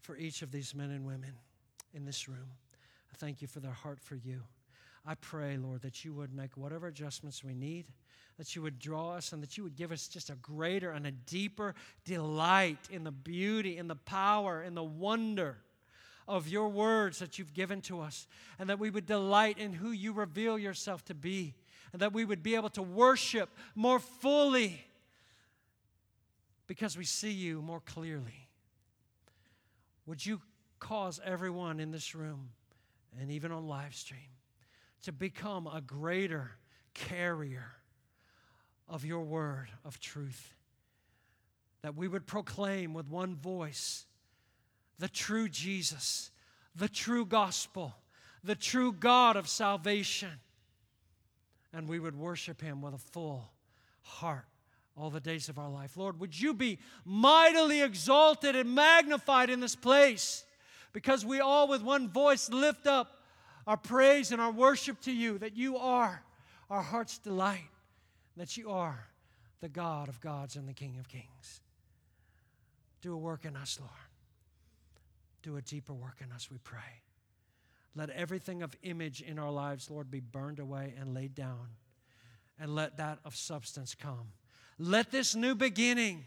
S1: for each of these men and women in this room. I thank you for their heart for you. I pray, Lord, that you would make whatever adjustments we need, that you would draw us, and that you would give us just a greater and a deeper delight in the beauty, in the power, in the wonder of your words that you've given to us, and that we would delight in who you reveal yourself to be, and that we would be able to worship more fully because we see you more clearly. Would you cause everyone in this room and even on live stream to become a greater carrier of your word of truth? That we would proclaim with one voice the true Jesus, the true gospel, the true God of salvation. And we would worship him with a full heart all the days of our life. Lord, would you be mightily exalted and magnified in this place because we all with one voice lift up our praise and our worship to you that you are our heart's delight, that you are the God of gods and the King of kings. Do a work in us, Lord. Do a deeper work in us, we pray. Let everything of image in our lives, Lord, be burned away and laid down, and let that of substance come. Let this new beginning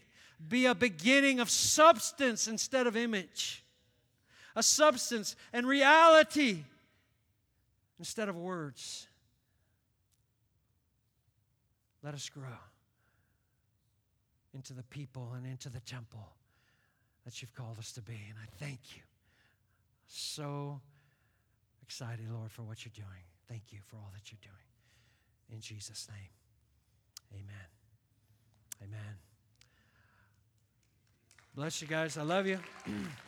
S1: be a beginning of substance instead of image, a substance and reality instead of words. Let us grow into the people and into the temple that you've called us to be. And I thank you. So excited, Lord, for what you're doing. Thank you for all that you're doing. In Jesus' name, amen. Amen. Bless you guys. I love you. *clears throat*